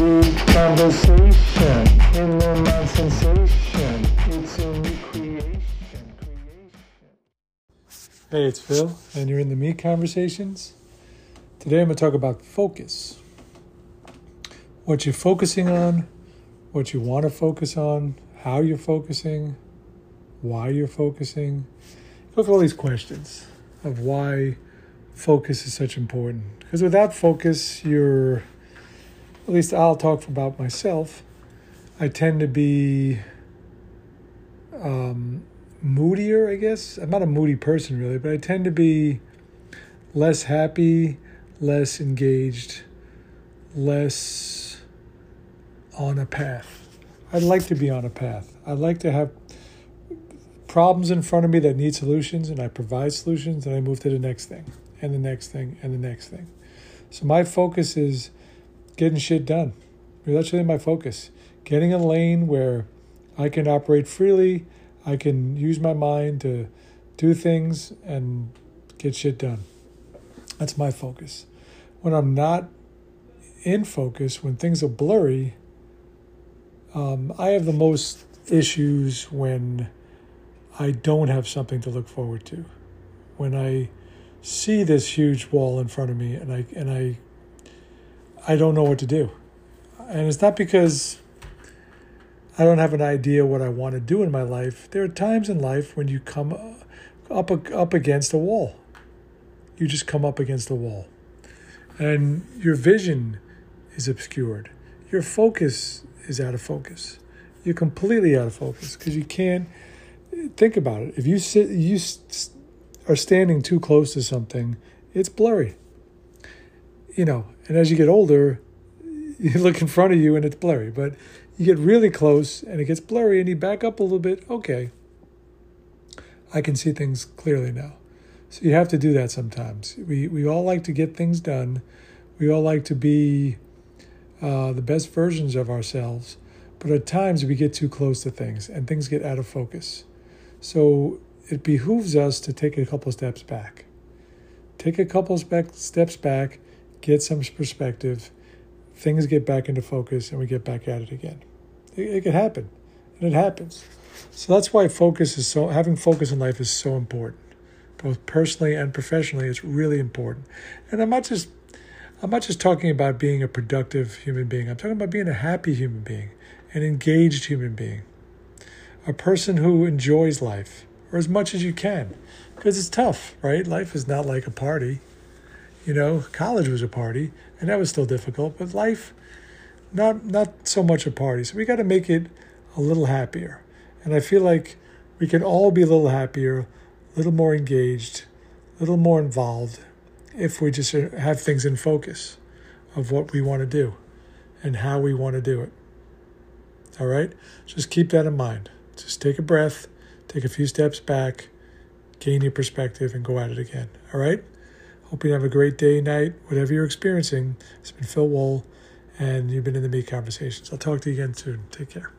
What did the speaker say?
conversation. Hey, it's Phil, and you're in the Me Conversations. Today I'm going to talk about focus. What you're focusing on, what you want to focus on, how you're focusing, why you're focusing. Go through all these questions of why focus is such important. Because without focus, you're, at least I'll talk about myself, I tend to be um, moodier, I guess. I'm not a moody person really, but I tend to be less happy, less engaged, less on a path. I'd like to be on a path. I'd like to have problems in front of me that need solutions, and I provide solutions, and I move to the next thing, and the next thing, and the next thing. So my focus is getting shit done. That's really my focus. Getting a lane where I can operate freely, I can use my mind to do things and get shit done. That's my focus. When I'm not in focus, when things are blurry, um, I have the most issues when I don't have something to look forward to. When I see this huge wall in front of me and I and I I don't know what to do. And it's not because I don't have an idea what I want to do in my life. There are times in life when you come uh, up up against a wall. You just come up against a wall. And your vision is obscured. Your focus is out of focus. You're completely out of focus because you can't think about it. If you sit you are standing too close to something, it's blurry. You know, and as you get older, you look in front of you and it's blurry. But you get really close and it gets blurry and you back up a little bit. Okay, I can see things clearly now. So you have to do that sometimes. We we all like to get things done. We all like to be uh, the best versions of ourselves, but at times we get too close to things and things get out of focus. So it behooves us to take a couple steps back. Take a couple steps back, get some perspective, things get back into focus, and we get back at it again. It, it can happen, and it happens. So that's why focus is so having focus in life is so important, both personally and professionally. It's really important, and I'm not just I'm not just talking about being a productive human being. I'm talking about being a happy human being, an engaged human being, a person who enjoys life, or as much as you can, because it's tough, right? Life is not like a party. You know, college was a party, and that was still difficult, but life, not not so much a party. So we got to make it a little happier, and I feel like we can all be a little happier, a little more engaged, a little more involved, if we just have things in focus of what we want to do and how we want to do it. All right, just keep that in mind. Just take a breath take a few steps back, gain your perspective, and go at it again. All right? Hope you have a great day, night, whatever you're experiencing. It's been Phil Wool, and you've been in the Me Conversations. I'll talk to you again soon. Take care.